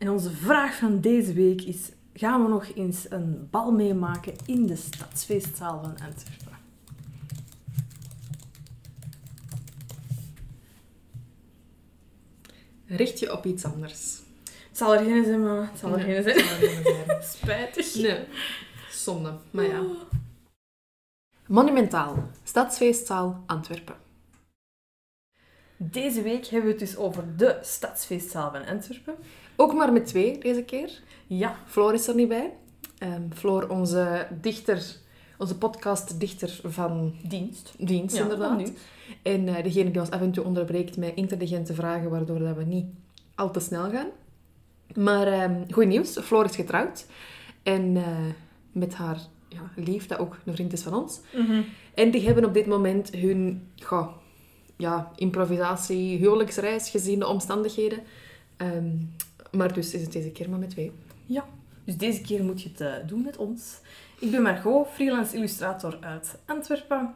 En onze vraag van deze week is: gaan we nog eens een bal meemaken in de stadsfeestzaal van Antwerpen? Richt je op iets anders. Het zal er geen zijn, maar het zal er geen zijn. zijn. Spijtig. Nee, zonde. Maar ja. Monumentaal. Stadsfeestzaal Antwerpen. Deze week hebben we het dus over de stadsfeestzaal van Antwerpen. Ook maar met twee deze keer. Ja, Floor is er niet bij. Ehm, Floor, onze dichter, onze podcastdichter van dienst. dienst, Ja, inderdaad. nu. En eh, degene die ons af en toe onderbreekt met intelligente vragen, waardoor dat we niet al te snel gaan. Maar ehm goed nieuws, Floor is getrouwd. En eh, met haar ja, lief, dat ook een vriend is van ons. Mhm. En die hebben op dit moment hun goh, ja, improvisatie, huwelijksreis gezien, de omstandigheden. Ehm, maar dus is het deze keer maar met twee. Ja, dus deze keer moet je het eh, doen met ons. Ik ben Margot, freelance illustrator uit Antwerpen.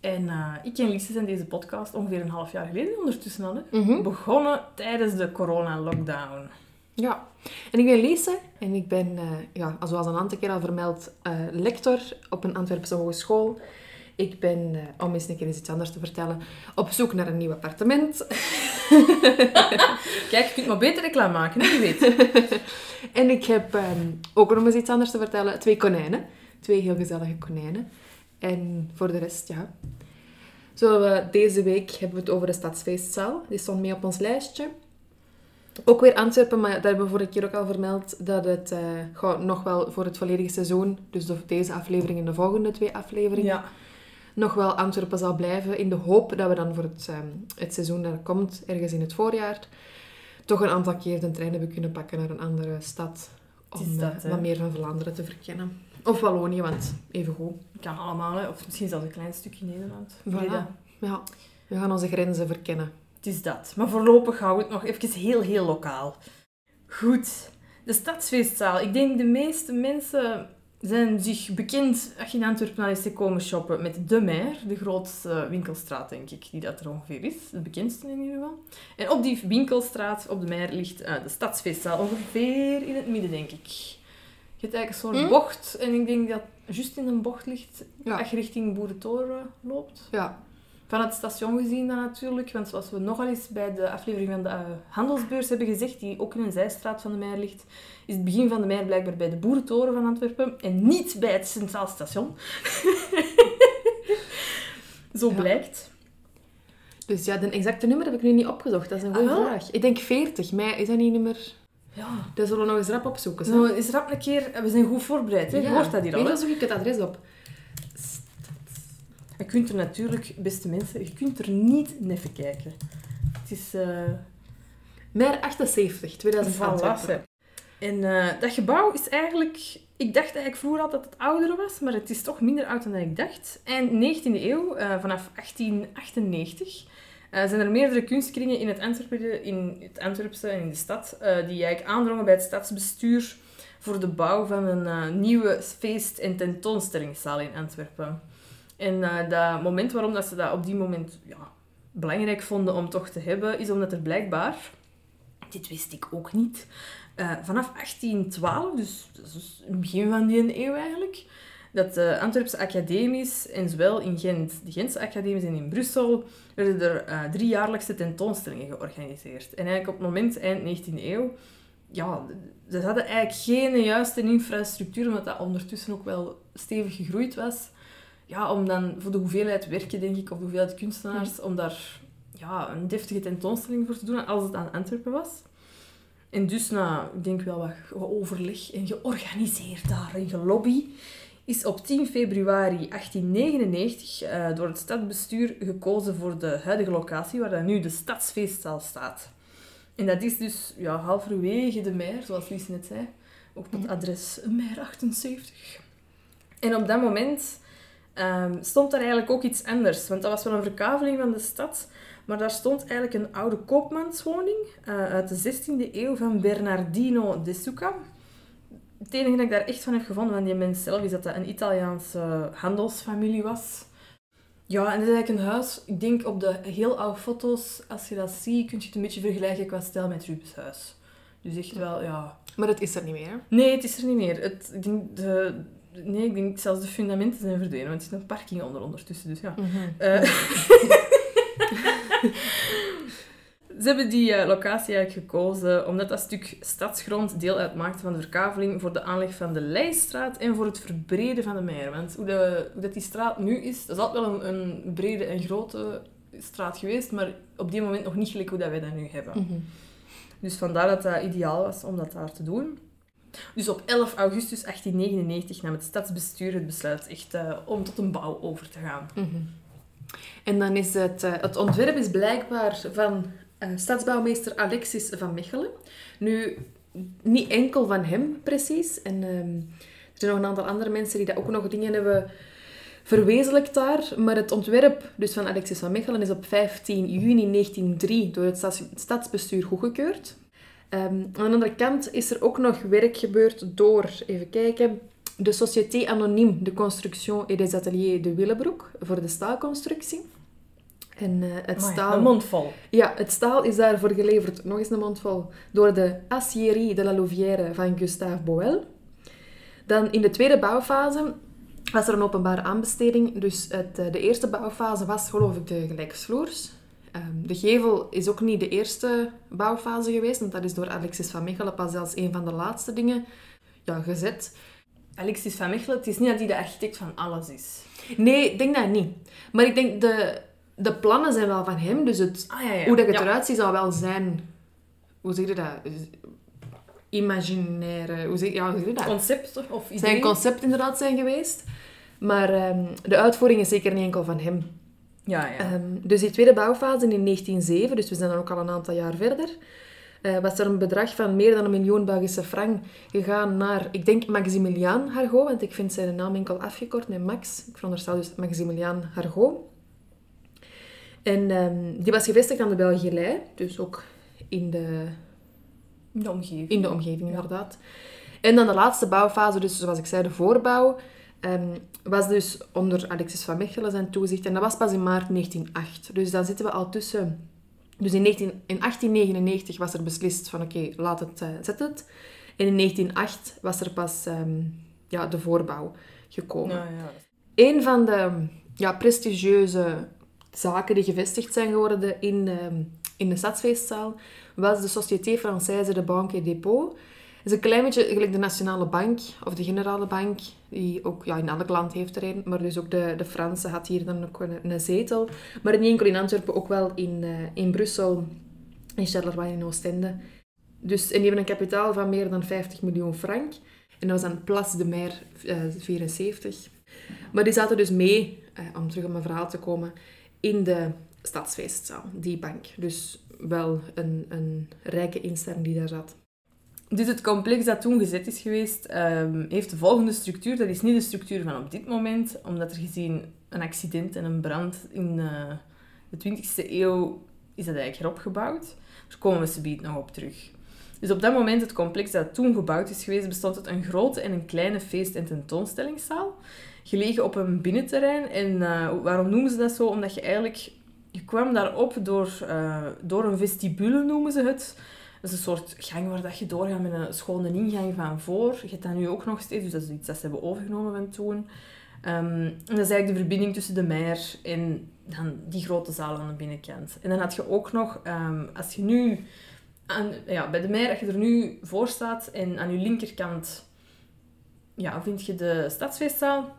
En eh, ik en Lise zijn deze podcast ongeveer een half jaar geleden ondertussen al. Mhm. begonnen tijdens de corona-lockdown. Ja, en ik ben Lise en ik ben, eh, ja, zoals een aantal keer al vermeld, lector op een Antwerpse hogeschool. Ik ben, om eens een keer iets anders te vertellen, op zoek naar een nieuw appartement. Kijk, je kunt maar beter reclame maken, je weet. en ik heb ehm, ook nog eens iets anders te vertellen, twee konijnen. Twee heel gezellige konijnen. En voor de rest, ja. Zo, we deze week hebben we het over de Stadsfeestzaal. Die stond mee op ons lijstje. Ook weer Antwerpen, maar daar hebben we vorige keer ook al vermeld dat het eh, nog wel voor het volledige seizoen, dus de- deze aflevering en de volgende twee afleveringen, Ja, nog wel Antwerpen zal blijven. In de hoop dat we dan voor het, ehm, het seizoen dat komt, ergens in het voorjaar, toch een aantal keer de trein hebben kunnen pakken naar een andere stad. Om dat, eh, wat meer van Vlaanderen te verkennen. Of Wallonië, want even goed. kan allemaal, hè. of misschien zelfs een klein stukje Nederland. Voilà. Ja, we gaan onze grenzen verkennen. Het is dat. Maar voorlopig houden we het nog even heel, heel lokaal. Goed. De stadsfeestzaal. Ik denk de meeste mensen zijn zich bekend, als je in Antwerpen eens te komen shoppen, met De Meer, de grootste winkelstraat, denk ik, die dat er ongeveer is. De bekendste in ieder geval. En op die winkelstraat, op De Meer, ligt eh, de stadsfeestzaal, ongeveer in het midden, denk ik. Je hebt eigenlijk een soort Hm? bocht, en ik denk dat juist in een bocht ligt, Ja. als je richting Boerentoren loopt. Ja, Van het station gezien dan natuurlijk, want zoals we nogal eens bij de aflevering van de eh, handelsbeurs hebben gezegd, die ook in een zijstraat van de Meijer ligt, is het begin van de Meijer blijkbaar bij de Boerentoren van Antwerpen en niet bij het Centraal Station. Zo Ja. blijkt. dus ja, de exacte nummer heb ik nu niet opgezocht. Dat is een goede Ah, vraag. Ik denk 40, maar is dat niet nummer... Ja. Dat zullen we nog eens rap opzoeken. hè? Nou, is rap een keer, we zijn goed voorbereid, hè? je hoort dat hier al. Weet zoek ik het adres op. Je kunt er natuurlijk, beste mensen, je kunt er niet even kijken. Het is... eh, Mer 78, 2000 Voilà, Antwerpen. zeg. En eh, dat gebouw is eigenlijk... Ik dacht eigenlijk vroeger altijd dat het ouder was, maar het is toch minder oud dan ik dacht. Eind 19e eeuw, eh, vanaf 1898, eh, zijn er meerdere kunstkringen in het, Antwerpen, in het Antwerpse en in de stad, die eigenlijk aandrongen bij het stadsbestuur voor de bouw van een nieuwe feest- en tentoonstellingszaal in Antwerpen. En eh, dat moment waarom dat ze dat op die moment ja, belangrijk vonden om toch te hebben, is omdat er blijkbaar dit wist ik ook niet. Eh, vanaf 1812, dus dus het begin van die eeuw eigenlijk, dat de Antwerpse academies, en zowel in Gent, de Gentse academies en in Brussel, werden er eh, drie jaarlijkse tentoonstellingen georganiseerd. En eigenlijk op het moment, eind 19e eeuw, ja, ze hadden eigenlijk geen juiste infrastructuur, omdat dat ondertussen ook wel stevig gegroeid was. Ja, om dan voor de hoeveelheid werken, denk ik, of de hoeveelheid kunstenaars, om daar ja, een deftige tentoonstelling voor te doen, als het aan Antwerpen was. En dus na, ik denk wel wat overleg en georganiseerd daar en gelobby, is op 10 februari 1899 eh, door het stadsbestuur gekozen voor de huidige locatie, waar dan nu de stadsfeestzaal staat. En dat is dus ja, halverwege de Meijer, zoals Lies net zei. Ook het adres Meijer 78. En op dat moment ehm, stond daar eigenlijk ook iets anders. Want dat was wel een verkaveling van de stad. Maar daar stond eigenlijk een oude koopmanswoning eh, uit de 16e eeuw van Bernardino de Succa. Het enige dat ik daar echt van heb gevonden van die mens zelf is dat dat een Italiaanse handelsfamilie was. Ja, en dat is eigenlijk een huis, ik denk op de heel oude foto's, als je dat ziet, kun je het een beetje vergelijken qua stijl met Rubens huis. Dus echt wel, ja... Maar dat is er niet meer. Nee, het is er niet meer. Het, ik denk de, nee, ik denk zelfs de fundamenten zijn verdwenen, want er zit een parking onder ondertussen, dus ja. Eh, Ze hebben die eh, locatie eigenlijk gekozen omdat dat stuk stadsgrond deel uitmaakte van de verkaveling voor de aanleg van de Leijstraat en voor het verbreden van de Meijer. Want hoe, de, hoe dat die straat nu is, dat is altijd wel een, een brede en grote straat geweest, maar op die moment nog niet gelijk hoe dat wij dat nu hebben. Mhm. Dus vandaar dat dat ideaal was om dat daar te doen. Dus op 11 augustus 1899 nam het stadsbestuur het besluit echt eh, om tot een bouw over te gaan. Mhm. En dan is het, eh, het ontwerp is blijkbaar van eh, stadsbouwmeester Alexis van Mechelen. Nu, niet enkel van hem precies. En ehm, er zijn nog een aantal andere mensen die dat ook nog dingen hebben verwezenlijkt daar. Maar het ontwerp dus van Alexis van Mechelen is op 15 juni 1903 door het stads- stadsbestuur goedgekeurd. Ehm, aan de andere kant is er ook nog werk gebeurd door, even kijken, de Société Anonyme de Construction et des Ateliers de Willebroek voor de staalconstructie. En eh, het Amai, staal... Een mond vol. Ja, het staal is daarvoor geleverd, nog eens een mond vol, door de Aciérie de la Louvière van Gustave Boel. Dan in de tweede bouwfase was er een openbare aanbesteding. Dus het, eh, de eerste bouwfase was geloof ik de gelijksvloers. Ehm, de gevel is ook niet de eerste bouwfase geweest, want dat is door Alexis van Mechelen pas als een van de laatste dingen ja, gezet. Alexis van Mechelen, het is niet dat hij de architect van alles is. Nee, ik denk dat niet. Maar ik denk, de, de plannen zijn wel van hem, dus het, Ah ja, ja. Hoe dat het Ja. eruit ziet, zal wel zijn... Hoe zeg je dat? Imaginaire... Hoe zeg, ja, hoe zeg je dat? Concept of idee. Zijn concept inderdaad zijn geweest. Maar ehm, de uitvoering is zeker niet enkel van hem. Ja, ja. Ehm, dus die tweede bouwfase in 1907, dus we zijn dan ook al een aantal jaar verder, eh, was er een bedrag van meer dan een miljoen Belgische frank gegaan naar, ik denk, Maximiliaan Hargo, want ik vind zijn naam enkel afgekort met Max. Ik veronderstel dus Maximiliaan Hargo. En ehm, die was gevestigd aan de Belgielei, dus ook in de, In de omgeving. in de omgeving Ja. inderdaad. En dan de laatste bouwfase, dus zoals ik zei, de voorbouw, ehm, was dus onder Alexis van Mechelen zijn toezicht. En dat was pas in maart 1908. Dus dan zitten we al tussen... Dus in, 19, in 1899 was er beslist van oké, laat het, eh, zet het. En in 1908 was er pas ehm, ja, de voorbouw gekomen. Ja, ja. Een van de ja, prestigieuze zaken die gevestigd zijn geworden in, ehm, in de stadsfeestzaal was de Société Française de Banque et Dépôt. Is een klein beetje gelijk de Nationale Bank of de Generale Bank, die ook ja, in elk land heeft er een, maar dus ook de, de Franse had hier dan ook een, een zetel. Maar niet enkel in Antwerpen, ook wel in, eh, in Brussel, in Charleroi in Oostende. Dus, en die hebben een kapitaal van meer dan 50 miljoen frank. En dat was dan Place de Mer eh, 74. Maar die zaten dus mee, eh, om terug op mijn verhaal te komen, in de stadsfeestzaal, die bank. Dus wel een, een rijke instelling die daar zat. Dus het complex dat toen gezet is geweest, ehm, heeft de volgende structuur. Dat is niet de structuur van op dit moment, omdat er gezien een accident en een brand in eh, de 20e eeuw is dat eigenlijk heropgebouwd. Daar komen we subiet nog op terug. Dus op dat moment, het complex dat toen gebouwd is geweest, bestond uit een grote en een kleine feest- en tentoonstellingszaal. Gelegen op een binnenterrein. En eh, waarom noemen ze dat zo? Omdat je eigenlijk... Je kwam daarop door, eh, door een vestibule, noemen ze het. Dat is een soort gang waar dat je doorgaat met een schone ingang van voor. Je hebt dat nu ook nog steeds, dus dat is iets dat ze hebben overgenomen van toen. Ehm, en dat is eigenlijk de verbinding tussen de Meijer en dan die grote zaal aan de binnenkant. En dan had je ook nog, ehm, als je nu aan, ja, bij de Meijer, als je er nu voor staat en aan je linkerkant ja, vind je de stadsfeestzaal.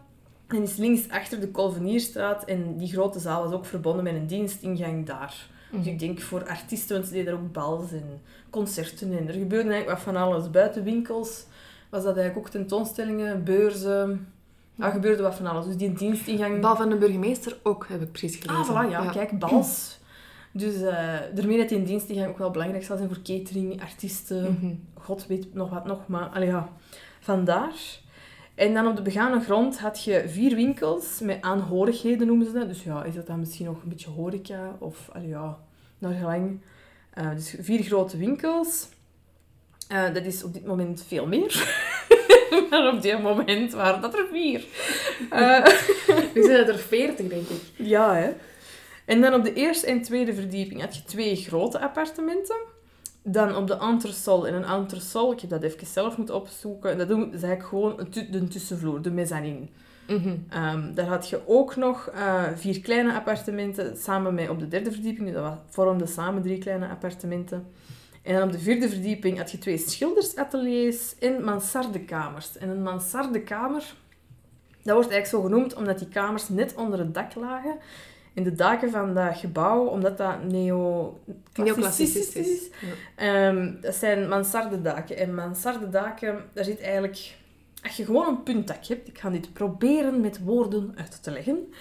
En is links achter de Kolvenierstraat en die grote zaal was ook verbonden met een dienstingang daar. Dus ik denk voor artiesten, want ze deden er ook bals en concerten en er gebeurde eigenlijk wat van alles. Buiten winkels was dat eigenlijk ook tentoonstellingen, beurzen. Er gebeurde wat van alles. Dus die dienstingang... Bal van de burgemeester ook, heb ik precies gelezen. Ah, voilà, ja, kijk, bals. Dus uh, daarmee dat die dienstingang ook wel belangrijk zal zijn voor catering, artiesten, Mhm. god weet nog wat nog, maar allee, ja, vandaar. En dan op de begane grond had je vier winkels met aanhorigheden, noemen ze dat. Dus ja, is dat dan misschien nog een beetje horeca of, allee, ja, naar gelang. Eh, dus vier grote winkels. Eh, dat is op dit moment veel meer. maar op dit moment waren dat er vier. Eh, Nu zijn het er veertig, denk ik. ja, hè. En dan op de eerste en tweede verdieping had je twee grote appartementen. Dan op de entresol. En een entresol, ik heb dat even zelf moeten opzoeken. Dat doen- is eigenlijk gewoon de tussenvloer, de mezzanine. Mhm. Ehm, daar had je ook nog eh, vier kleine appartementen samen met op de derde verdieping. Dat vormden samen drie kleine appartementen. En dan op de vierde verdieping had je twee schildersateliers en mansardekamers. En een mansardekamer, dat wordt eigenlijk zo genoemd omdat die kamers net onder het dak lagen. En de daken van dat gebouw, omdat dat is, Neoclassicistisch. Ja. Ehm, dat zijn mansardedaken. En mansardedaken, daar zit eigenlijk... Als je gewoon een puntdak hebt... Ik ga dit proberen met woorden uit te leggen.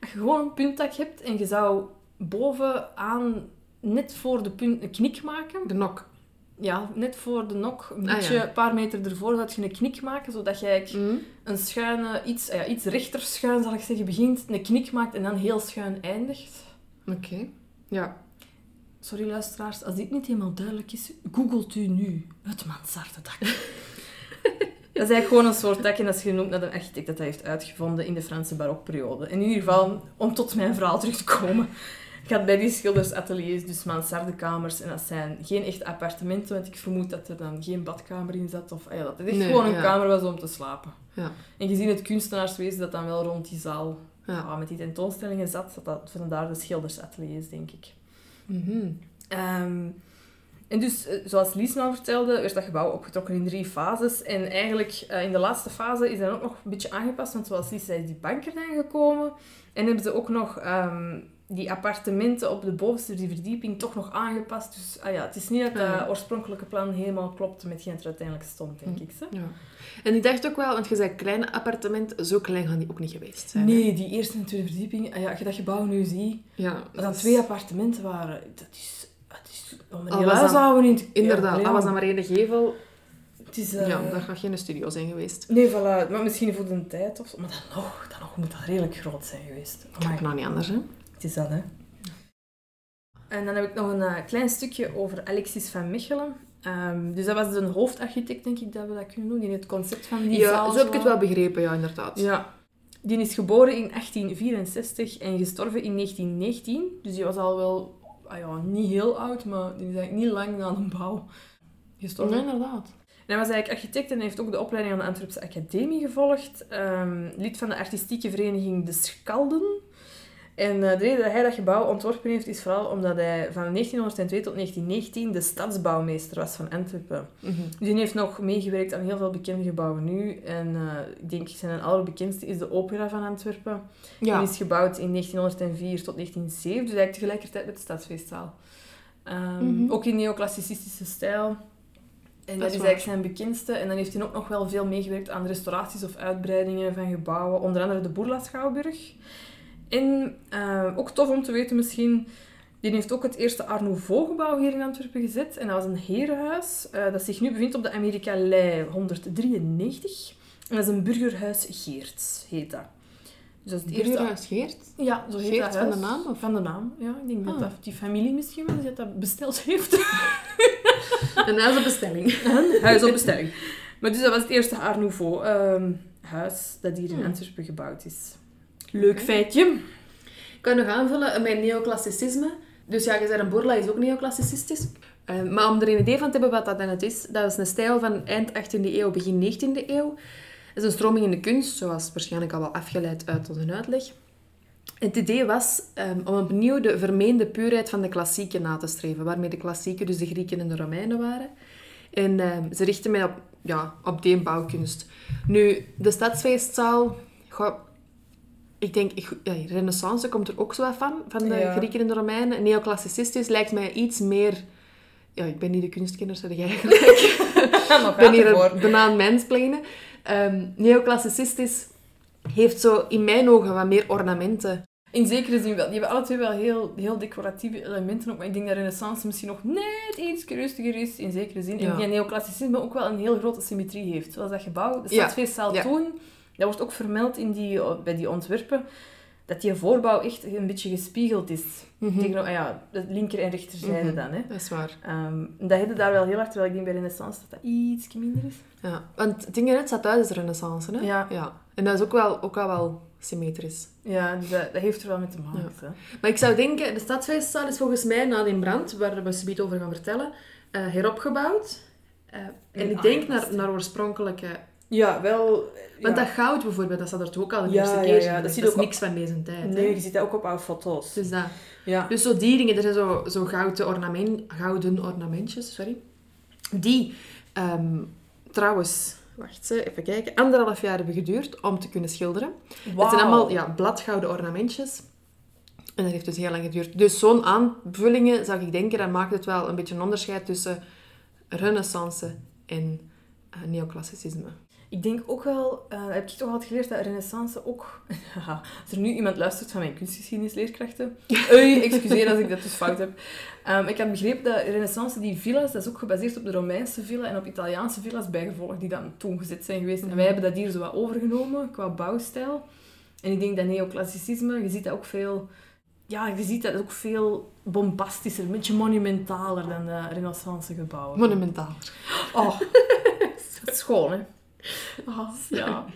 Als je gewoon een puntdak hebt en je zou bovenaan net voor de punt een knik maken... De nok. Ja, net voor de nok, een Ah, beetje, ja. een paar meter ervoor, dat je een knik maken, zodat je eigenlijk Mhm. een schuine, iets, ja, iets rechter schuin, zal ik zeggen, begint, een knik maakt en dan heel schuin eindigt. Oké. Ja. Sorry luisteraars, als dit niet helemaal duidelijk is, googelt u nu het mansardedak. dat is eigenlijk gewoon een soort dak en dat is genoemd naar een architect dat dat heeft uitgevonden in de Franse barokperiode. In ieder geval, om tot mijn verhaal terug te komen, gaat bij die schildersateliers dus mansardekamers en dat zijn geen echte appartementen, want ik vermoed dat er dan geen badkamer in zat of ah ja, dat het echt Nee, gewoon een ja. kamer was om te slapen. Ja. En gezien het kunstenaarswezen dat dan wel rond die zaal Ja. ja, met die tentoonstellingen zat, dat dat vandaar de schildersateliers, denk ik. Mhm. Ehm, en dus, eh, zoals Lies nou vertelde, werd dat gebouw opgetrokken in drie fases. En eigenlijk eh, in de laatste fase is dat ook nog een beetje aangepast, want zoals Lies zei, is die bank er dan gekomen. En hebben ze ook nog ehm, die appartementen op de bovenste drie verdieping toch nog aangepast. Dus ah ja, het is niet dat dat Ja. oorspronkelijke plan helemaal klopte met hetgeen er uiteindelijk stond, denk Hm. ik. Zo. Ja. En ik dacht ook wel, want je zei kleine appartementen, zo klein gaan die ook niet geweest zijn. hè? Nee, die eerste en tweede verdieping, ah ja, als je dat gebouw nu ziet, Ja, dat dan is- twee appartementen waren, dat is... Dat is om een Al huis dat- houden in het- Inderdaad, ja, dat was dan maar één gevel. Het is... eh, Ja, daar gaat geen studio zijn geweest. Nee, voilà. Maar misschien voor de tijd of zo. Maar dan nog, dan nog moet dat redelijk groot zijn geweest. Maar Maar nou niet anders, hè? Het is dat, hè. En dan heb ik nog een eh, klein stukje over Alexis van Mechelen. Ehm, dus dat was een hoofdarchitect, denk ik, dat we dat kunnen doen. Die het concept van die Ja, zaal zo heb ik het wel begrepen, ja, inderdaad. Ja. Die is geboren in 1864 en gestorven in 1919. Dus die was al wel, ah ja, niet heel oud, maar die is eigenlijk niet lang na de bouw gestorven. Ja, inderdaad. En hij was eigenlijk architect en heeft ook de opleiding aan de Antwerpse Academie gevolgd. Ehm, lid van de artistieke vereniging De Schalden. En eh, de reden dat hij dat gebouw ontworpen heeft, is vooral omdat hij van 1902 tot 1919 de stadsbouwmeester was van Antwerpen. Dus die heeft nog meegewerkt aan heel veel bekende gebouwen nu. En eh, ik denk zijn allerbekendste is de Opera van Antwerpen. Ja. Die is gebouwd in 1904 tot 1907, dus eigenlijk tegelijkertijd met de Stadsfeestzaal. Ehm, Mhm. Ook in neoclassicistische stijl. En dat, is eigenlijk zijn bekendste. En dan heeft hij ook nog wel veel meegewerkt aan restauraties of uitbreidingen van gebouwen. Onder andere de Boerla Schouwburg. En eh, ook tof om te weten misschien... Die heeft ook het eerste Art Nouveau-gebouw hier in Antwerpen gezet. En dat was een herenhuis eh, dat zich nu bevindt op de Amerika-Lei 193. En dat is een burgerhuis Geerts, heet dat. Dus dat is het eerste... Burgerhuis Geert? Ja, zo heet Geert dat van de huis. naam, of? Van de naam, ja. Ik denk dat, Ah. dat die familie misschien wel die dat besteld heeft. Een huizenbestelling. Een huis op bestelling. Maar dus dat was het eerste Art Nouveau ehm, huis dat hier in Hmm. Antwerpen gebouwd is. Leuk feitje. Ik kan nog aanvullen met neoclassicisme. Dus ja, je zei een Borla is ook neoclassicistisch. Eh, maar om er een idee van te hebben wat dat dan het is, dat is een stijl van eind 18e eeuw, begin 19e eeuw. Dat is een stroming in de kunst, zoals waarschijnlijk al wel afgeleid uit onze uitleg. Het idee was ehm, om opnieuw de vermeende puurheid van de klassieken na te streven, waarmee de klassieken dus de Grieken en de Romeinen waren. En ehm, ze richten mij op, ja, op die bouwkunst. Nu, de stadsfeestzaal... goh, ik denk, ik, ja, renaissance komt er ook zo wat van, van de Ja. Grieken en de Romeinen. Neoclassicistisch lijkt mij iets meer... Ja, ik ben niet de kunstkenner, zeg jij gelijk. Ik ben hier een banaan. Ehm neoclassicistisch heeft zo in mijn ogen wat meer ornamenten. In zekere zin wel. Die hebben alle twee wel heel, heel decoratieve elementen ook. Maar ik denk dat renaissance misschien nog net iets rustiger is, in zekere zin. Ja. En die neoclassicisme ook wel een heel grote symmetrie heeft. Zoals dat gebouw, de stadsfeestzaal Ja. toen, dat wordt ook vermeld in die, bij die ontwerpen, dat die voorbouw echt een beetje gespiegeld is. Tegen, ah ja, de linker en rechterzijde Mhm. dan. Hè. Dat is waar. Ehm, dat hebben daar wel heel hard, terwijl ik denk bij renaissance dat dat iets minder is. Ja. Want het ding in het staat uit is renaissance, hè? Ja. ja. En dat is ook wel, ook wel, wel symmetrisch. Ja, dus dat, dat heeft er wel mee te maken. Maar ik zou denken, de stadsfeestzaal is volgens mij na die brand, waar we zometeen over gaan vertellen, eh, heropgebouwd. Eh, en ik denk naar, naar oorspronkelijke... Ja, wel... Want ja. dat goud bijvoorbeeld, dat staat er toch ook al de Ja, eerste ja, keer. ja, in. dat dat is ook niks van deze tijd. Nee, hè. je ziet dat ook op oude foto's. Dus, dat. Ja. dus zo die dingen, er zijn zo, zo gouden, ornamen, gouden ornamentjes, sorry. Die ehm, trouwens, wacht ze, even kijken, anderhalf jaar hebben geduurd om te kunnen schilderen. Het zijn allemaal ja, bladgouden ornamentjes. En dat heeft dus heel lang geduurd. Dus zo'n aanvullingen, zou ik denken, dat maakt het wel een beetje een onderscheid tussen renaissance en eh, neoclassicisme. Ik denk ook wel, eh, heb ik toch altijd geleerd dat renaissance ook... Haha, als er nu iemand luistert van mijn kunstgeschiedenisleerkrachten... Oei, excuseer als ik dat dus fout heb. Ehm, ik heb begrepen dat renaissance, die villa's, dat is ook gebaseerd op de Romeinse villa en op Italiaanse villa's bijgevolg, die dan toen gezet zijn geweest. En wij hebben dat hier zo wat overgenomen, qua bouwstijl. En ik denk dat neoclassicisme, je ziet dat ook veel... Ja, je ziet dat ook veel bombastischer, een beetje monumentaler dan de renaissance gebouwen. Monumentaal. Oh, dat is schoon, hè? Ah, ja.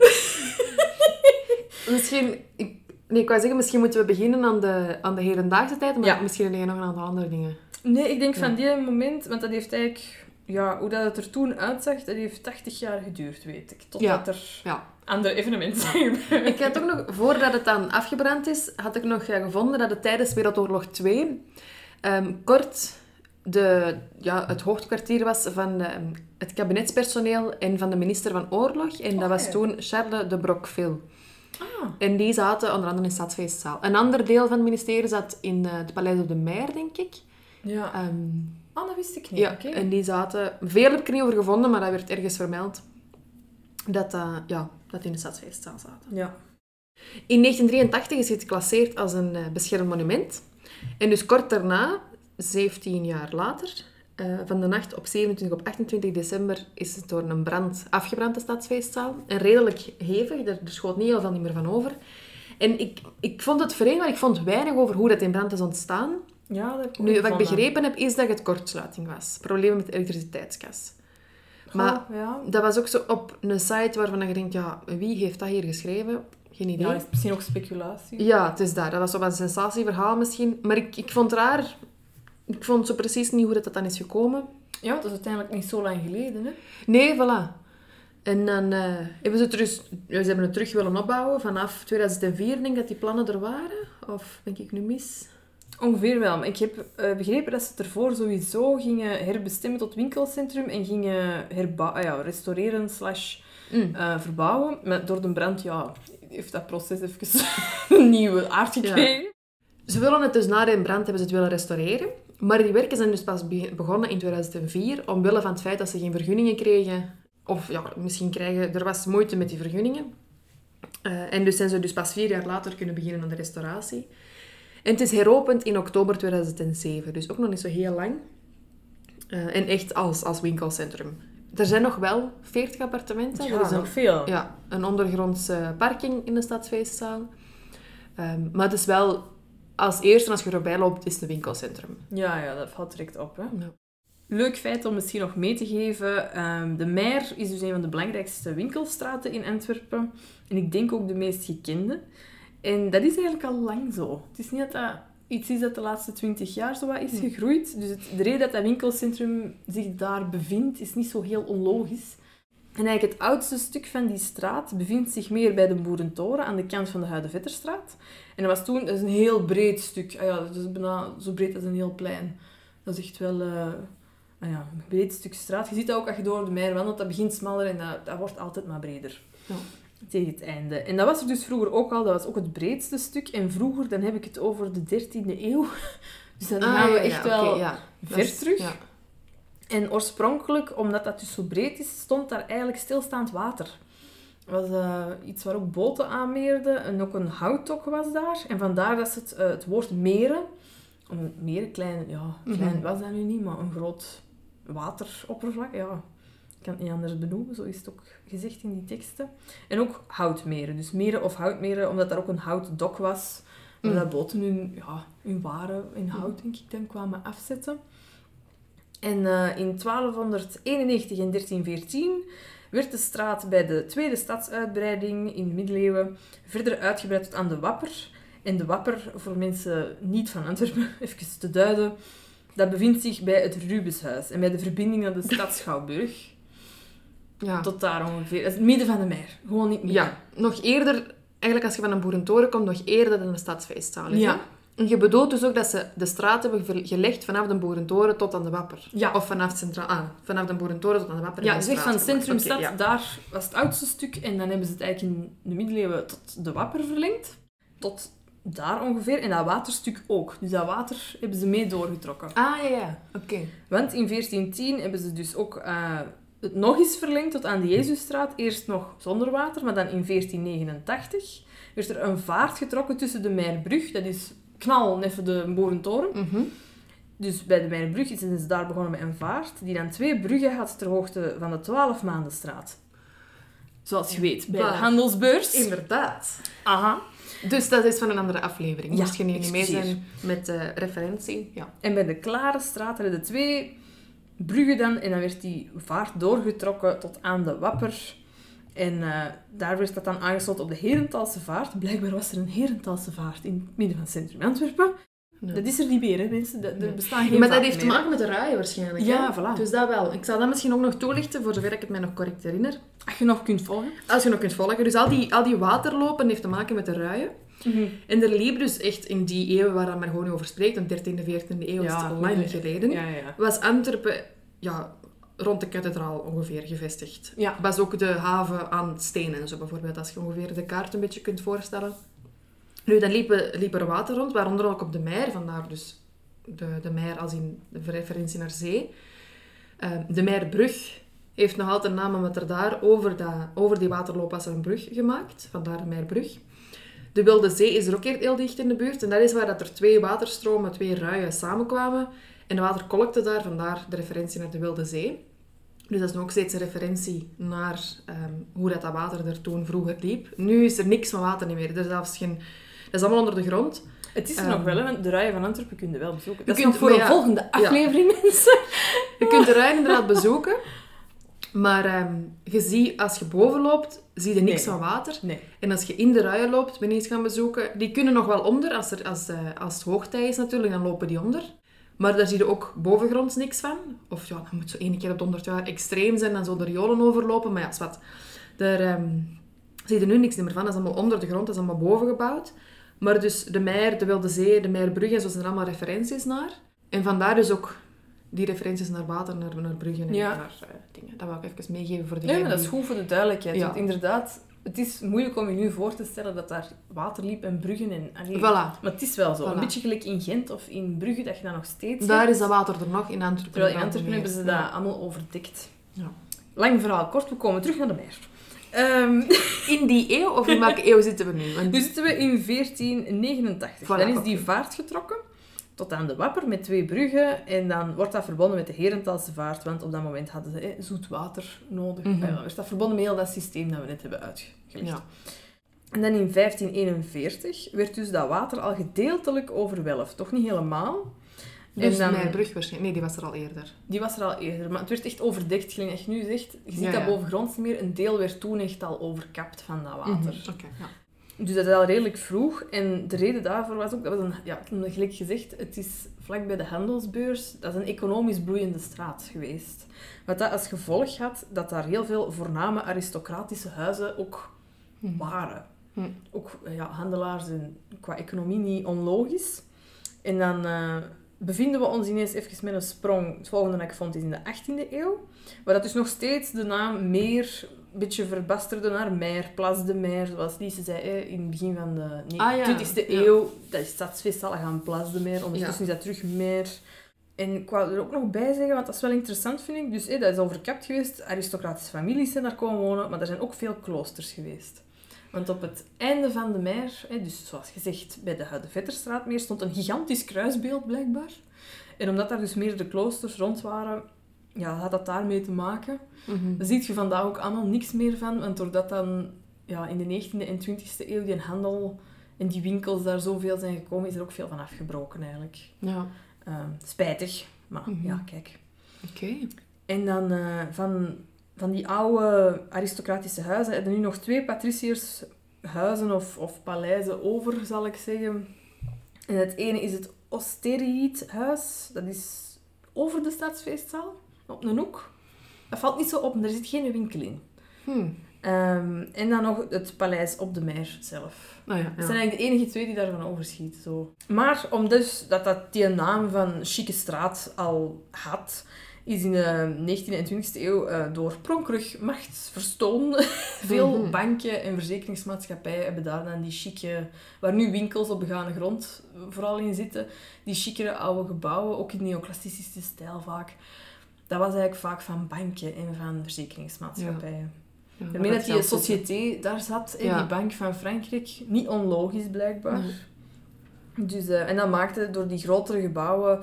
Misschien... Ik, nee, ik wou zeggen, misschien moeten we beginnen aan de, aan de hedendaagse tijd, maar Ja. misschien jij nog een aantal andere dingen. Nee, ik denk Ja. van die moment, want dat heeft eigenlijk, ja, hoe dat het er toen uitzag, dat heeft 80 jaar geduurd, weet ik. Totdat Ja. er Ja. andere evenementen. Ik had ook nog, voordat het dan afgebrand is, had ik nog gevonden dat het tijdens Wereldoorlog 2 ehm, kort de, ja, het hoofdkwartier was van ehm, het kabinetspersoneel en van de minister van Oorlog. En dat Oh, was ja. toen Charles de Broqueville. Ah, En die zaten onder andere in de Stadsfeestzaal. Een ander deel van het ministerie zat in eh, het Paleis op de Meijer, denk ik. ja. Ehm, Ah, dat wist ik niet. ja, en die zaten... Veel heb ik er niet over gevonden, maar dat werd ergens vermeld. Dat, eh, ja, dat die in de Stadsfeestzaal zaten. Ja. In 1983 is het geclasseerd als een eh, beschermd monument. En dus kort daarna, 17 jaar later, eh, van de nacht op 27 op 28 december, is het door een brand afgebrand, de stadsfeestzaal. En redelijk hevig, er, er schoot niet heel veel niet meer van over. En ik, ik vond het vreemd, maar ik vond weinig over hoe dat in brand is ontstaan. Ja, dat Nu, wat ik begrepen heb, is dat het kortsluiting was. Problemen met de elektriciteitskas. Maar ja. dat was ook zo op een site waarvan je denkt, ja, wie heeft dat hier geschreven? Geen idee. ja, is misschien ook speculatie. Ja, het is daar. Dat was op een sensatieverhaal misschien. Maar ik, ik vond het raar. Ik vond zo precies niet hoe dat, dat dan is gekomen. Ja, dat is uiteindelijk niet zo lang geleden, hè. Nee, voilà. En dan eh, hebben ze het terug, ja, ze hebben het terug willen opbouwen. Vanaf 2004 denk ik dat die plannen er waren. Of denk ik nu mis? Ongeveer wel. Maar ik heb eh, begrepen dat ze het ervoor sowieso gingen herbestemmen tot winkelcentrum en gingen herba- ah ja, restaureren slash Mm. eh, verbouwen. Maar door de brand, ja, heeft dat proces even een nieuwe aard gekregen. Ze willen het dus na de brand hebben ze het willen restaureren. Maar die werken zijn dus pas be- begonnen in 2004, omwille van het feit dat ze geen vergunningen kregen. Of ja, misschien krijgen... Er was moeite met die vergunningen. Eh, en dus zijn ze dus pas vier jaar later kunnen beginnen aan de restauratie. En het is heropend in oktober 2007, dus ook nog niet zo heel lang. Eh, en echt als, als winkelcentrum. Er zijn nog wel 40 appartementen. Ja, er dat is is een veel. ja, een ondergrondse parking in de stadsfeestzaal. Ehm, maar het is wel, als eerste als je erbij loopt, is het winkelcentrum. Ja, ja, dat valt direct op. Hè. Ja. Leuk feit om misschien nog mee te geven. ehm, de Meijer is dus een van de belangrijkste winkelstraten in Antwerpen. En ik denk ook de meest gekende. En dat is eigenlijk al lang zo. Het is niet dat dat iets is dat de laatste twintig jaar zo wat is gegroeid. Dus het, de reden dat dat winkelcentrum zich daar bevindt, is niet zo heel onlogisch. En eigenlijk het oudste stuk van die straat bevindt zich meer bij de Boerentoren, aan de kant van de Huidevetterstraat. En dat was toen dat is een heel breed stuk. Ah ja, dat is bijna zo breed als een heel plein. Dat is echt wel eh, ah ja, een breed stuk straat. Je ziet dat ook als je door de Meijer wandelt. Dat begint smaller en dat, dat wordt altijd maar breder. Ja. Tegen het einde. En dat was er dus vroeger ook al. Dat was ook het breedste stuk. En vroeger, dan heb ik het over de 13e eeuw. Dus dan Ah, gaan we ja, echt ja, wel ver terug. En oorspronkelijk, omdat dat dus zo breed is, stond daar eigenlijk stilstaand water. Dat was eh, iets waar ook boten aanmeerden en ook een houttok was daar. En vandaar dat ze het, eh, het woord meren, een meren, klein, ja, klein Mhm. was dat nu niet, maar een groot wateroppervlak, ja, ik kan het niet anders benoemen, zo is het ook gezegd in die teksten. En ook houtmeren, dus meren of houtmeren, omdat daar ook een houtdok was, waar Mm. dat boten hun, ja, hun waren in hout, denk ik, dan kwamen afzetten. En eh, in 1291 en 1314 werd de straat bij de tweede stadsuitbreiding in de middeleeuwen verder uitgebreid tot aan de Wapper. En de Wapper, voor mensen niet van Antwerpen, even te duiden, dat bevindt zich bij het Rubenshuis en bij de verbinding naar de stad Schouwburg. Ja. Tot daar ongeveer. Dat is het midden van de meer. Gewoon niet midden. ja, nog eerder, eigenlijk als je van een boerentoren komt, nog eerder dan de stadsfeestzaal. Ja. En je bedoelt dus ook dat ze de straat hebben gelegd vanaf de boerentoren tot aan de Wapper. Ja. Of vanaf, centraal, ah, vanaf de boerentoren tot aan de Wapper. Ja, de zeg van centrumstad, ja. daar was het oudste stuk. En dan hebben ze het eigenlijk in de middeleeuwen tot de Wapper verlengd. Tot daar ongeveer. En dat waterstuk ook. Dus dat water hebben ze mee doorgetrokken. Ah, ja, ja. Oké. Want in 1410 hebben ze dus ook eh, het nog eens verlengd tot aan de Jezusstraat. Eerst nog zonder water, maar dan in 1489 werd er een vaart getrokken tussen de Meierbrug. Dat is knal even de Borentoren. Mhm. Dus bij de Meierbrug zijn ze daar begonnen met een vaart, die dan twee bruggen had ter hoogte van de 12 Maandenstraat. Zoals je weet, bij de handelsbeurs. Inderdaad. Aha. Dus dat is van een andere aflevering. Ja, Moest je niet mee zijn met de referentie. Ja. En bij de Klare straat hadden de twee bruggen dan, en dan werd die vaart doorgetrokken tot aan de Wapper. En eh, daar werd dat dan aangesloten op de Herentalse vaart. Blijkbaar was er een Herentalse vaart in het midden van het centrum Antwerpen. Ja. Dat is er niet meer, hè, mensen. Dat, er Nee. bestaan geen maar dat heeft te meer, maken met de ruien waarschijnlijk. Ja, hè? voilà. Dus dat wel. Ik zal dat misschien ook nog toelichten, voor zover ik het mij nog correct herinner. Als je nog kunt volgen. Als je nog kunt volgen. Dus al die, al die waterlopen heeft te maken met de ruien. En er liep dus echt in die eeuw waar dat maar gewoon over spreekt, een 13e, 14e eeuw is het al lang nee. geleden, Ja, ja. was Antwerpen ja, rond de kathedraal ongeveer gevestigd. Ja. Was ook de haven aan stenen, zo bijvoorbeeld, als je ongeveer de kaart een beetje kunt voorstellen. Nu, dan liep, liep er water rond, waaronder ook op de Meijer, vandaar dus de, de Meijer als in de referentie naar zee. Ehm, de Meierbrug heeft nog altijd een naam, omdat er daar over, dat, over die waterloop was er een brug gemaakt, vandaar de Meierbrug. De Wilde Zee is er ook heel dicht in de buurt. En dat is waar dat er twee waterstromen, twee ruien samenkwamen. En de water kolkte daar, vandaar de referentie naar de Wilde Zee. Dus dat is ook steeds een referentie naar ehm, hoe dat, dat water er toen vroeger liep. Nu is er niks van water niet meer. Er is zelfs geen... Dat is allemaal onder de grond. Het is er Ehm. nog wel, hè, want de rijen van Antwerpen kun je wel bezoeken. Dat is kunt- nog voor maar een volgende aflevering, mensen. Je kunt de ruin inderdaad bezoeken. Maar ehm, je ziet, als je boven loopt, zie je niks Nee. van water. Nee. En als je in de ruien loopt, ben je eens gaan bezoeken, die kunnen nog wel onder. Als, er, als, eh, als het hoogtij is natuurlijk, dan lopen die onder. Maar daar zie je ook bovengronds niks van. Of ja, dan moet zo één keer op de 100 jaar extreem zijn, dan zullen de riolen overlopen. Maar ja, zwart. Daar ehm, zie je nu niks meer van. Dat is allemaal onder de grond, dat is allemaal boven gebouwd. Maar dus de Meijer, de Wilde Zee, de Meierbrug en zo zijn er allemaal referenties naar. En vandaar dus ook die referenties naar water, naar, naar bruggen en Ja. naar eh, dingen. Dat wil ik even meegeven voor de Ja, maar dat is goed voor de duidelijkheid. Ja. Want inderdaad, het is moeilijk om je nu voor te stellen dat daar water liep en bruggen en... allee, Voilà. Maar het is wel zo. Voilà. Een beetje gelijk in Gent of in Brugge, dat je dat nog steeds Daar hebt. is dat water er nog, in Antwerpen. Terwijl in Antwerpen hebben ze dat allemaal overdekt. Ja. Lang verhaal kort, we komen terug naar de meer. Ehm, In die eeuw, of in welke eeuw zitten we nu? Want nu zitten we in 1489. Voilà, dan is die vaart getrokken tot aan de Wapper met twee bruggen. En dan wordt dat verbonden met de Herentalse vaart, want op dat moment hadden ze hè, zoet water nodig. Mhm. En dan werd dat verbonden met heel dat systeem dat we net hebben uitgelegd. Ja. En dan in 1541 werd dus dat water al gedeeltelijk overwelfd. Toch niet helemaal. Dus dan, Meierbrug waarschijnlijk. Nee, die was er al eerder. die was er al eerder, maar het werd echt overdekt, gelijk je nu zegt. Je ziet Ja, dat bovengronds niet meer. Een deel werd toen echt al overkapt van dat water. Mhm. Oké, ja. Dus dat is al redelijk vroeg. En de reden daarvoor was ook, dat was een, ja, gelijk gezegd, het is vlak bij de handelsbeurs, dat is een economisch bloeiende straat geweest. Wat dat als gevolg had, dat daar heel veel voorname aristocratische huizen ook Mhm. waren. Hm. Ook eh, ja, handelaars en qua economie niet onlogisch. En dan eh, bevinden we ons ineens even met een sprong. Het volgende dat ik vond is in de 18e eeuw. Waar dat dus nog steeds de naam meer beetje verbasterde naar Meijer, Place de Meijer, zoals Lise zei hè, in het begin van de nee, Ah, ja. 20e Ja. eeuw. Dat is stadsfeestal gaan Place de Meijer. Ondertussen is dat terug Meijer. En ik wou er ook nog bij zeggen, want dat is wel interessant vind ik. Dus hè, dat is overkapt geweest. Aristocratische families zijn daar komen wonen, maar er zijn ook veel kloosters geweest. Want op het einde van de Meijer, hè, dus zoals gezegd bij de Huide Vetterstraat meer, stond een gigantisch kruisbeeld blijkbaar. En omdat daar dus meerdere kloosters rond waren, ja, had dat daarmee te maken. Mhm. Daar zie je vandaag ook allemaal niks meer van, want doordat dan ja, in de 19e en 20e eeuw die handel en die winkels daar zoveel zijn gekomen, is er ook veel van afgebroken eigenlijk. Ja, Eh, spijtig, maar Mhm. ja, kijk. oké. En dan eh, van van die oude aristocratische huizen hebben nu nog twee patriciërshuizen of, of paleizen over, zal ik zeggen. En het ene is het Osteriethuis. Dat is over de stadsfeestzaal, op een hoek. Dat valt niet zo op, er zit geen winkel in. Hmm. Ehm, en dan nog het paleis op de Meer zelf. Nou ja, Dat zijn eigenlijk de enige twee die daarvan overschieten. Zo. Maar om dus dat dat die naam van Chique Straat al had, is in de 19e en 20e eeuw eh, door pronkerig machtsverstoon veel Mhm. banken en verzekeringsmaatschappijen hebben daar dan die chique, waar nu winkels op begane grond vooral in zitten, die chicere oude gebouwen, ook in neoclassicische stijl vaak. Dat was eigenlijk vaak van banken en van verzekeringsmaatschappijen. Ja, Daarmee dat die. Société daar zat, Ja. die bank van Frankrijk. Niet onlogisch, blijkbaar. Nee. Dus, eh, en dat maakte door die grotere gebouwen,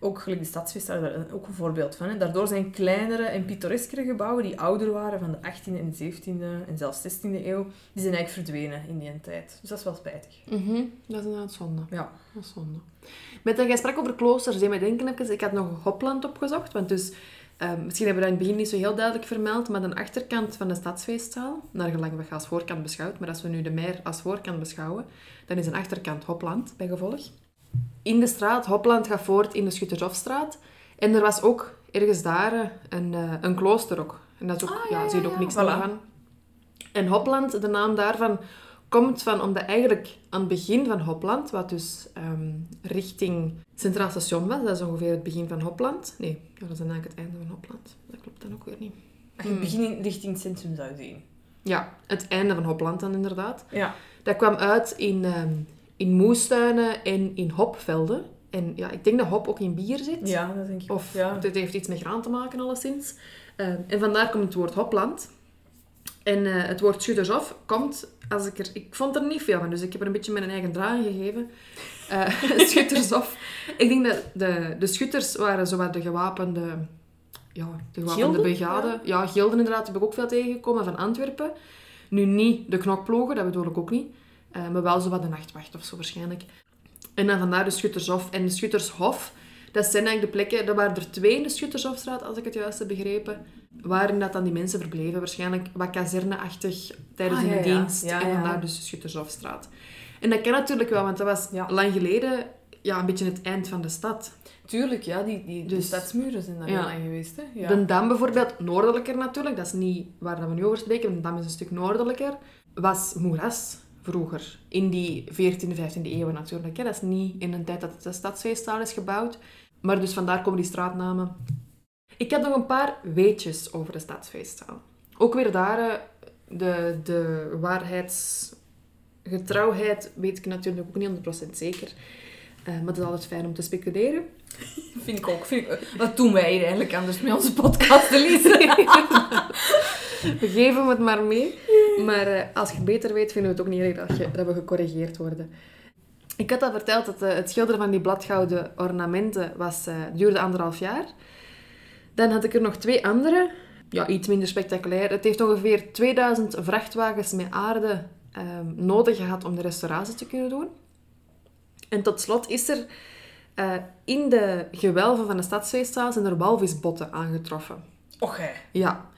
ook gelijk de Stadsfeest daar ook een voorbeeld van. Hè. Daardoor zijn kleinere en pittoreskere gebouwen, die ouder waren van de 18e en 17e en zelfs 16e eeuw, die zijn eigenlijk verdwenen in die tijd. Dus dat is wel spijtig. Mhm, Dat is inderdaad zonde. Ja. Dat is zonde. Met dat jij sprak over kloosters, deed mij denken even, ik had nog Hopland opgezocht, want dus, ehm, misschien hebben we dat in het begin niet zo heel duidelijk vermeld, maar de achterkant van de stadsfeestzaal, naar gelang we als voorkant beschouwd, maar als we nu de meer als voorkant beschouwen, dan is een achterkant Hopland, bij gevolg. In de straat, Hopland gaat voort in de Schuttershofstraat, en er was ook ergens daar eh, een, eh, een klooster ook. En dat is ook, Ah, ja, ja, zie je ook niks Voilà. van. En Hopland, de naam daarvan, komt van omdat eigenlijk aan het begin van Hopland, wat dus ehm, richting Centraal Station was, dat is ongeveer het begin van Hopland. Nee, dat is dan eigenlijk het einde van Hopland. Dat klopt dan ook weer niet. Het begin in- richting het centrum zou zien. Ja, het einde van Hopland dan inderdaad. Ja. Dat kwam uit in, ehm, in moestuinen en in hopvelden. En ja, ik denk dat hop ook in bier zit. Ja, dat denk ik. Of ja. het heeft iets met graan te maken, alleszins. Ehm, en vandaar komt het woord Hopland. En eh, het woord Schuttershof komt, als ik er... Ik vond er niet veel van, dus ik heb er een beetje mijn eigen draai gegeven. Eh Schuttershof. Ik denk dat de, de schutters waren zowat de gewapende... Ja, de gewapende brigade. Ja. gilden inderdaad, heb ik ook veel tegengekomen van Antwerpen. Nu niet de knokploegen, dat bedoel ik ook niet. Eh, maar wel zowat de nachtwacht of zo waarschijnlijk. En dan vandaar de Schuttershof. En de Schuttershof, dat zijn eigenlijk de plekken... Er waren er twee in de Schuttershofstraat, als ik het juist heb begrepen. Waarin dat dan die mensen verbleven. Waarschijnlijk wat kazerneachtig tijdens Ah, hun ja, dienst. Ja, en vandaar dus de Schuttershofstraat. En dat kan natuurlijk wel, want dat was Ja. lang geleden ja, een beetje het eind van de stad. Tuurlijk, ja. Die, die, de Dus- stadsmuren zijn daar Ja. heel lang geweest. Hè? Ja. De Dam bijvoorbeeld, noordelijker natuurlijk, dat is niet waar dat we nu over spreken, de Dam is een stuk noordelijker, was moeras vroeger. In die 14e, 15e eeuw natuurlijk. Hè. Dat is niet in een tijd dat de stadsfeestzaal is gebouwd. Maar dus vandaar komen die straatnamen. Ik had nog een paar weetjes over de stadsfeestzaal. Ook weer daar, eh, de, de waarheidsgetrouwheid weet ik natuurlijk ook niet 100% zeker. Eh, maar het is altijd fijn om te speculeren. Vind ik ook. Vind ik, wat doen wij hier eigenlijk anders met onze podcast, Elise? We geven het maar mee. Maar eh, als je het beter weet, vinden we het ook niet erg dat, je, dat we gecorrigeerd worden. Ik had al verteld dat eh, het schilderen van die bladgouden ornamenten was, eh, duurde anderhalf jaar. Dan had ik er nog twee andere. Ja, iets minder spectaculair. Het heeft ongeveer 2000 vrachtwagens met aarde ehm, nodig gehad om de restauratie te kunnen doen. En tot slot is er eh, in de gewelven van de stadsfeestzaal zijn er walvisbotten aangetroffen. Och, hè. Ja,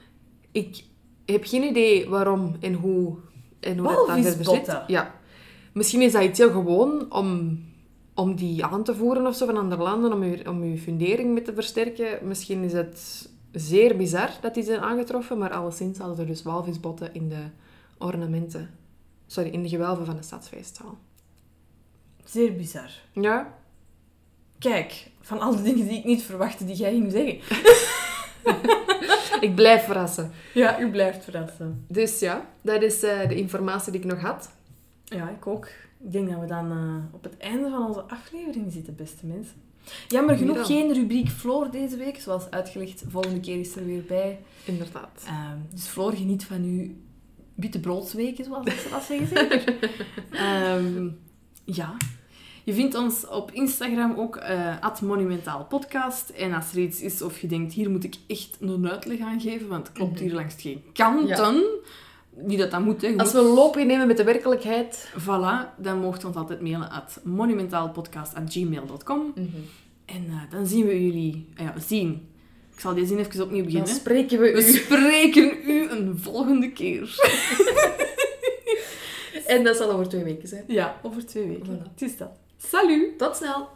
ik heb geen idee waarom en hoe, en hoe dat dan verder zit. Ja. Misschien is dat iets heel gewoon om, om die aan te voeren of zo van andere landen, om je, om je fundering mee te versterken. Misschien is het zeer bizar dat die zijn aangetroffen, maar alleszins hadden er dus walvisbotten in de ornamenten. Sorry, in de gewelven van de stadsfeestzaal. Zeer bizar. Ja, Kijk, van alle dingen die ik niet verwachtte die jij ging zeggen. ik blijf verrassen. Ja, u blijft verrassen. Dus ja, dat is eh, de informatie die ik nog had. Ja, ik ook. Ik denk dat we dan eh, op het einde van onze aflevering zitten, beste mensen. Jammer genoeg geen rubriek Floor deze week, zoals uitgelegd. Volgende keer is er weer bij. Inderdaad. Ehm, dus Floor, geniet van uw witte broodsweken, zoals ze dat zeggen zeker. Ehm, ja. Je vindt ons op Instagram ook eh @monumentaalpodcast. En als er iets is of je denkt, hier moet ik echt een uitleg aan geven, want het klopt hier langs geen kanten. Wie dat dan moet, hè. Je Als moet- we loop innemen met de werkelijkheid. Voilà, dan mocht ons altijd mailen at monumentaalpodcast.gmail.com. En eh, dan zien we jullie, ah ja, zien. Ik zal die zin even opnieuw Dan beginnen. spreken we We u. spreken u een volgende keer. En dat zal over twee weken zijn. Ja, over twee weken. Voilà. Het is dat. Salut! Tot snel!